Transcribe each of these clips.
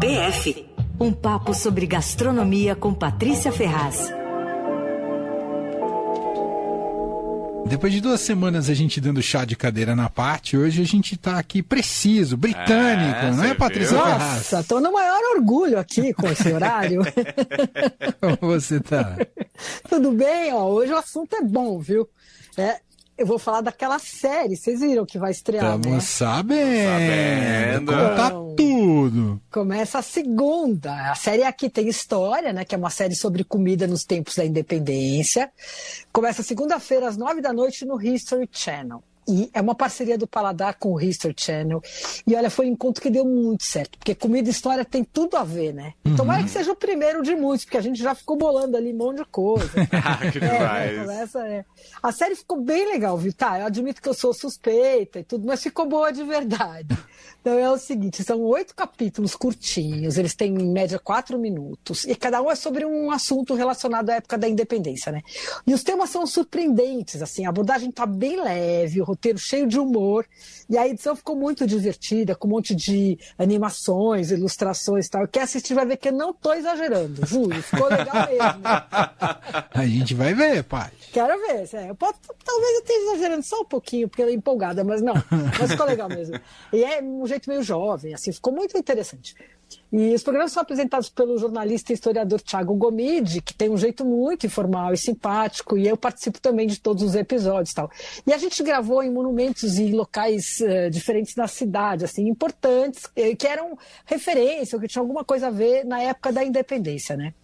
PF um papo sobre gastronomia com Patrícia Ferraz. Depois de duas semanas a gente dando chá de cadeira na parte, hoje a gente tá aqui preciso, britânico, é, não é, Patrícia viu? Ferraz? Nossa, tô no maior orgulho aqui com esse horário. Como você tá? Tudo bem, ó, hoje o assunto é bom, viu? É, eu vou falar daquela série, vocês viram que vai estrear, Estamos né? sabendo. Sabendo. Conta tudo. Começa a segunda. A série aqui tem história, né? Que é uma série sobre comida nos tempos da independência. Começa segunda-feira às nove da noite no History Channel. E é uma parceria do Paladar com o History Channel. E olha, foi um encontro que deu muito certo, porque comida e história tem tudo a ver, né? Tomara que seja o primeiro de muitos, porque a gente já ficou bolando ali um monte de coisa. que É, né, demais. começa, é. A série ficou bem legal, viu? Tá, eu admito que eu sou suspeita e tudo, mas ficou boa de verdade. Então é o seguinte: são oito capítulos curtinhos, eles têm em média quatro minutos, e cada um é sobre um assunto relacionado à época da independência, né? E os temas são surpreendentes, assim, a abordagem tá bem leve, o roteiro cheio de humor, e a edição ficou muito divertida, com um monte de animações, ilustrações e tal. Quem assistir vai ver que eu não tô exagerando, juro, ficou legal mesmo. A gente vai ver, pai. Quero ver. é, Eu posso, talvez eu esteja exagerando só um pouquinho, porque ela é empolgada, mas não. Mas ficou legal mesmo. E é um jeito meio jovem, assim, ficou muito interessante. E os programas são apresentados pelo jornalista e historiador Thiago Gomide, que tem um jeito muito informal e simpático, e eu participo também de todos os episódios e tal. E a gente gravou em monumentos e locais eh, diferentes da cidade, assim, importantes, eh, que eram referência, ou que tinham alguma coisa a ver na época da independência, né?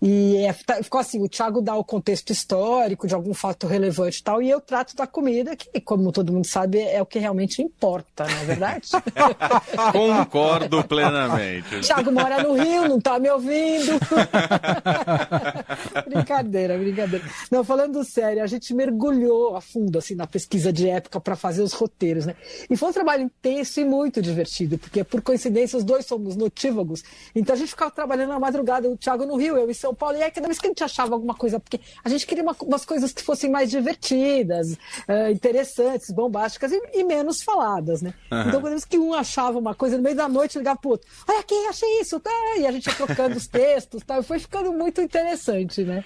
E é, ficou assim, o Thiago dá o contexto histórico de algum fato relevante e tal, e eu trato da comida, que, como todo mundo sabe, é o que realmente importa, não é verdade? Concordo plenamente. Thiago mora no Rio, não tá me ouvindo. brincadeira, brincadeira. Não, falando sério, a gente mergulhou a fundo assim na pesquisa de época para fazer os roteiros, né? E foi um trabalho intenso e muito divertido, porque por coincidência os dois somos notívagos, então a gente ficava trabalhando na madrugada, o Thiago no Rio, eu em São Paulo, e aí cada vez que a gente achava alguma coisa, porque a gente queria uma- umas coisas que fossem mais divertidas, eh, interessantes, bombásticas e, e menos faladas, né? Então, cada vez que um achava uma coisa, no meio da noite ligava pro outro, olha aqui, achei isso, tá? E a gente ia trocando os textos, tá? E foi ficando muito interessante, né?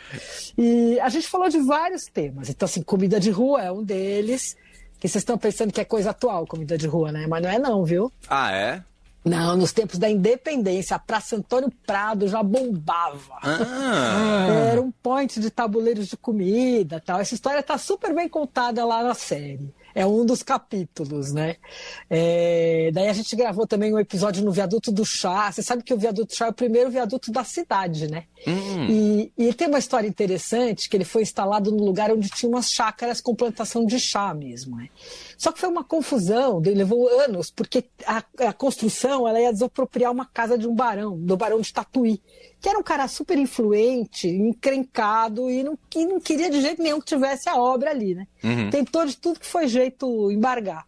E a gente falou de vários temas. Então, assim, comida de rua é um deles. Que vocês estão pensando que é coisa atual, comida de rua, né? Mas não é não, viu? Ah, é? Não, nos tempos da independência, a Praça Antônio Prado já bombava. Ah, Era um point de tabuleiros de comida tal. Essa história está super bem contada lá na série. É um dos capítulos, né? É, Daí a gente gravou também um episódio no Viaduto do Chá. Você sabe que o Viaduto do Chá é o primeiro viaduto da cidade, né? E, e ele tem uma história interessante, que ele foi instalado no lugar onde tinha umas chácaras com plantação de chá mesmo, né? Só que foi uma confusão, levou anos, porque a, a construção ela ia desapropriar uma casa de um barão, do barão de Tatuí, que era um cara super influente, encrencado e não, que não queria de jeito nenhum que tivesse a obra ali, né? Tentou de tudo que foi jeito embargar.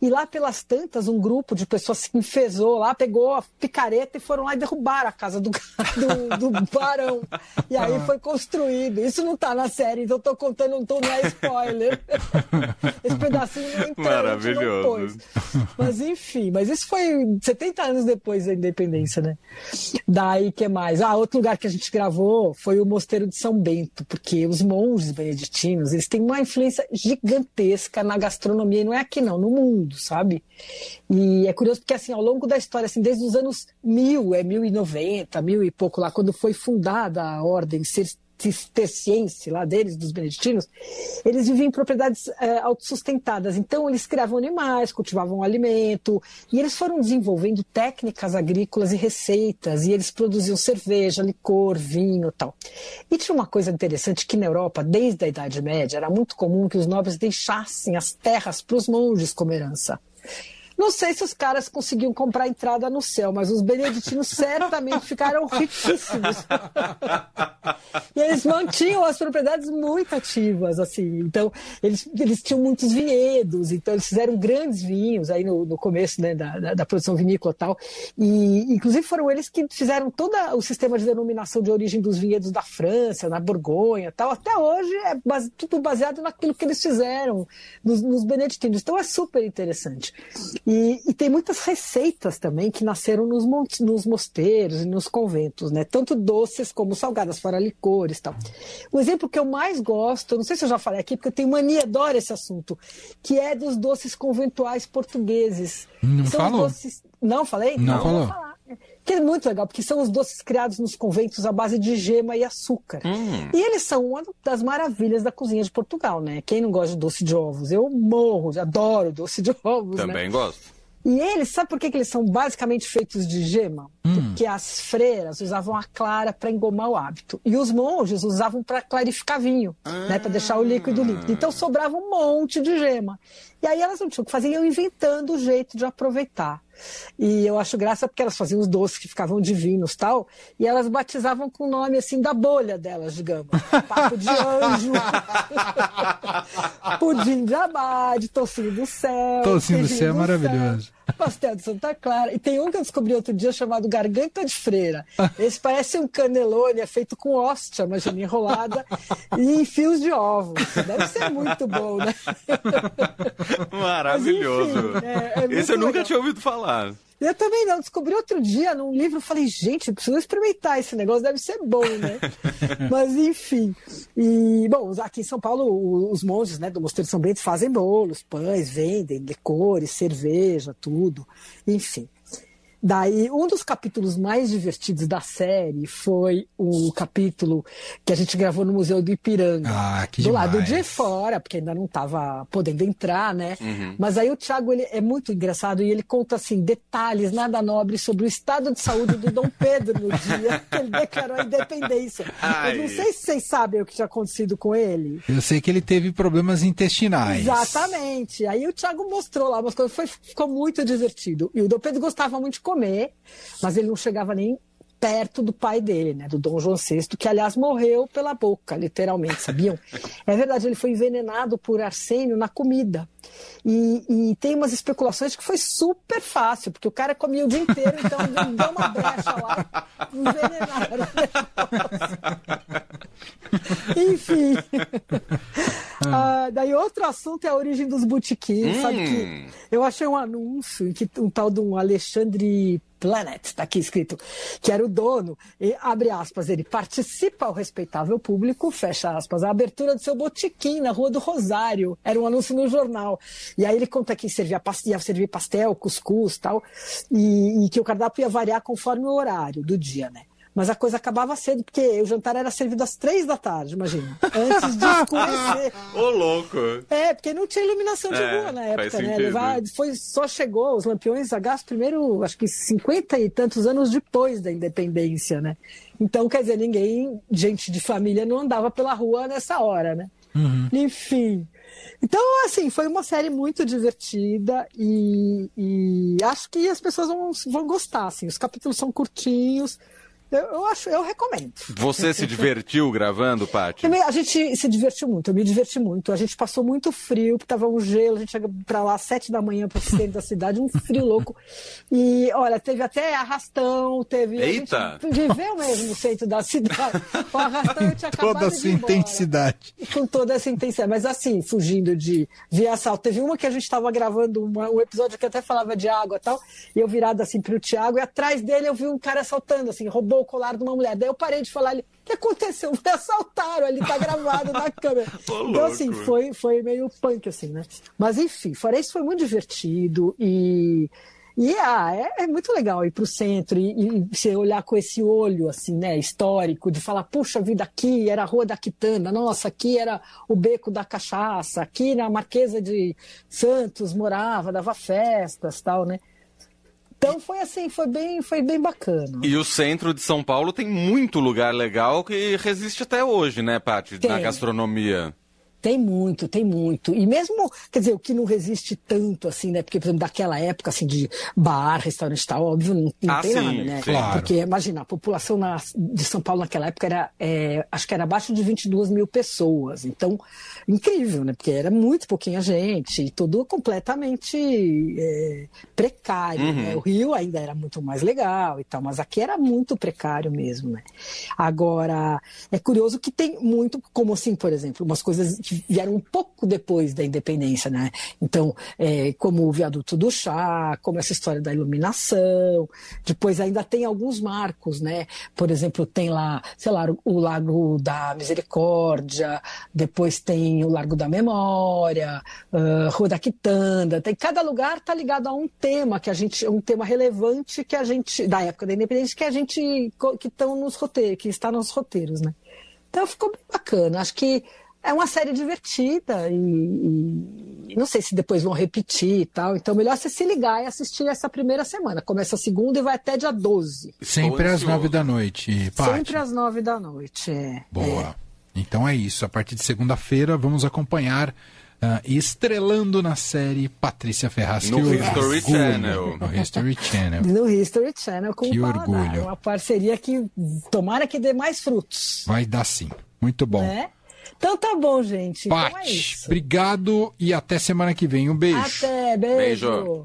E lá pelas tantas, um grupo de pessoas se enfesou lá, pegou a picareta e foram lá e derrubaram a casa do, do, do barão. E aí foi construído. Isso não tá na série, então eu tô contando, não, tô, não é spoiler. Esse pedacinho não entrou, não Maravilhoso. pôs. Mas enfim, mas isso foi 70 anos depois da independência, né? Daí que mais? Ah, outro lugar que a gente gravou foi o Mosteiro de São Bento, porque os monges beneditinos, eles têm uma influência gigantesca na gastronomia, e não é aqui não, no mundo, sabe? E é curioso porque assim, ao longo da história, assim, desde os anos 1000, é 1090, mil e pouco lá, quando foi fundada a ordem cis- cisterciense lá deles, dos beneditinos, eles viviam em propriedades eh, autossustentadas. Então, eles criavam animais, cultivavam alimento, e eles foram desenvolvendo técnicas agrícolas e receitas, e eles produziam cerveja, licor, vinho tal. E tinha uma coisa interessante que na Europa, desde a Idade Média, era muito comum que os nobres deixassem as terras para os monges como herança. Não sei se os caras conseguiam comprar entrada no céu, mas os beneditinos certamente ficaram riquíssimos. e eles mantinham as propriedades muito ativas, assim. Então, eles, eles tinham muitos vinhedos, então eles fizeram grandes vinhos aí no, no começo né, da, da, da produção vinícola e tal. E, inclusive, foram eles que fizeram todo o sistema de denominação de origem dos vinhedos da França, na Borgonha tal. Até hoje é base- tudo baseado naquilo que eles fizeram nos, nos beneditinos. Então, é super interessante. E, e, tem muitas receitas também que nasceram nos, nos mosteiros e nos conventos, né? Tanto doces como salgadas, fora licores e tal. O exemplo que eu mais gosto, não sei se eu já falei aqui, porque eu tenho mania, adoro esse assunto, que é dos doces conventuais portugueses. Não falou? Doces... Não falei? Não, não falou. Que é muito legal, porque são os doces criados nos conventos à base de gema e açúcar. Hum. E eles são uma das maravilhas da cozinha de Portugal, né? Quem não gosta de doce de ovos? Eu morro, adoro doce de ovos. Também né? gosto. E eles, sabe por que, que eles são basicamente feitos de gema? Hum. Porque as freiras usavam a clara para engomar o hábito. E os monges usavam para clarificar vinho, né? Para deixar o líquido líquido. Então sobrava um monte de gema. E aí elas não tinham o que fazer, iam inventando o jeito de aproveitar. E eu acho graça porque elas faziam os doces que ficavam divinos tal, e elas batizavam com o nome assim da bolha delas, digamos. Papo de anjo, pudim de abade, tocinho do céu. Tocinho do céu é maravilhoso. Pastel de Santa Clara. E tem um que eu descobri outro dia chamado Garganta de Freira. Esse parece um canelone, é feito com hóstia, imagina, enrolada, e em fios de ovos. Deve ser muito bom, né? Maravilhoso. Enfim, é, é Esse eu nunca legal. tinha ouvido falar. Eu também não. Descobri outro dia num livro. Falei, gente, eu preciso experimentar esse negócio, deve ser bom, né? Mas, enfim. E, bom, aqui em São Paulo, os monges né, do Mosteiro de São Bento fazem bolos, pães, vendem licores, cerveja, tudo. Enfim. Daí, um dos capítulos mais divertidos da série foi o capítulo que a gente gravou no Museu do Ipiranga. Ah, que do lado demais. de fora, porque ainda não estava podendo entrar, né? Mas aí o Thiago ele é muito engraçado e ele conta assim detalhes nada nobres sobre o estado de saúde do Dom Pedro no dia que ele declarou a independência. Ai. Eu não sei se vocês sabem o que tinha acontecido com ele. Eu sei que ele teve problemas intestinais. Exatamente. Aí o Thiago mostrou lá umas coisas, foi, ficou muito divertido. E o Dom Pedro gostava muito de comer, mas ele não chegava nem perto do pai dele, né, do Dom João VI, que aliás morreu pela boca, literalmente, sabiam? É verdade, ele foi envenenado por arsênio na comida. E, e tem umas especulações que foi super fácil, porque o cara comia o dia inteiro, então deu uma brecha lá, envenenaram. Enfim. Ah, daí outro assunto é a origem dos botequins, sabe Hum. que eu achei um anúncio em que um tal de um Alexandre Planet, tá aqui escrito, que era o dono, e abre aspas, ele participa ao respeitável público, fecha aspas, a abertura do seu botequim na Rua do Rosário. Era um anúncio no jornal. E aí ele conta que servia, ia servir pastel, cuscuz tal, e, e que o cardápio ia variar conforme o horário do dia, né? Mas a coisa acabava cedo, porque o jantar era servido às três da tarde, imagina. Antes de escurecer. Ô, louco. É, porque não tinha iluminação de É, rua na faz época, né? Levar, foi, só chegou os lampiões a gás primeiro, acho que cinquenta e tantos anos depois da independência, né? Então, quer dizer, ninguém, gente de família, não andava pela rua nessa hora, né? Enfim. Então, assim, foi uma série muito divertida e, e acho que as pessoas vão, vão gostar, assim. Os capítulos são curtinhos. Eu, eu acho, eu recomendo. Você se divertiu gravando, Paty? A gente se divertiu muito, eu me diverti muito. A gente passou muito frio, porque tava um gelo, a gente chega pra lá às sete da manhã pro centro da cidade, um frio louco. E olha, teve até arrastão, teve. a gente Eita! viveu mesmo no centro da cidade. O arrastão eu tinha acabado Toda a de sua ir embora. intensidade. Com toda essa intensidade, mas assim, fugindo de via assalto. Teve uma que a gente estava gravando uma- um episódio que até falava de água e tal, e eu virado assim pro Thiago, e atrás dele eu vi um cara assaltando, assim, roubou o colar de uma mulher. Daí eu parei de falar ali, o que aconteceu? Me assaltaram, ali tá gravado na câmera. Então, assim, foi, foi meio punk, assim, né? Mas enfim, fora isso, foi muito divertido e. E ah, é, é muito legal ir para o centro e, e você olhar com esse olho assim, né, histórico, de falar, puxa vida, aqui era a Rua da Quitanda, nossa, aqui era o Beco da Cachaça, aqui na Marquesa de Santos morava, dava festas tal, né? Então foi assim, foi bem, foi bem bacana. E o centro de São Paulo tem muito lugar legal que resiste até hoje, né, Paty? Na gastronomia. Tem muito, tem muito. E mesmo, quer dizer, o que não resiste tanto, assim, né? Porque, por exemplo, daquela época, assim, de bar, restaurante e tal, óbvio, não, não Ah, tem sim, nada, né? Claro. Porque, imagina, a população na- de São Paulo naquela época era, é, acho que era abaixo de 22 mil pessoas. Então, incrível, né? Porque era muito pouquinha gente e tudo completamente é, precário, Uhum. né? O Rio ainda era muito mais legal e tal, mas aqui era muito precário mesmo, né? Agora, é curioso que tem muito, como assim, por exemplo, umas coisas que vieram um pouco depois da independência, né? Então, é, como o viaduto do chá, como essa história da iluminação. Depois ainda tem alguns marcos, né? Por exemplo, tem lá, sei lá, o Lago da Misericórdia, depois tem o Largo da Memória, uh, Rua da Quitanda. Tem cada lugar tá ligado a um tema que a gente, um tema relevante que a gente da época da independência que a gente que estão nos roteiros, que está nos roteiros, né? Então ficou bem bacana. Acho que é uma série divertida e, e, não sei se depois vão repetir e tal. Então, melhor você se ligar e assistir essa primeira semana. Começa a segunda e vai até dia 12. Sempre às nove da noite, Paty. Sempre às nove da noite, é. Boa. É. Então é isso. A partir de segunda-feira, vamos acompanhar. Uh, estrelando na série Patrícia Ferraz. No History orgulho. Channel. No History Channel. No History Channel com que o orgulho. Uma parceria que tomara que dê mais frutos. Vai dar sim. Muito bom. É? Então tá bom, gente. Paty, então é isso. obrigado e até semana que vem. Um beijo. Até, beijo. Beijo.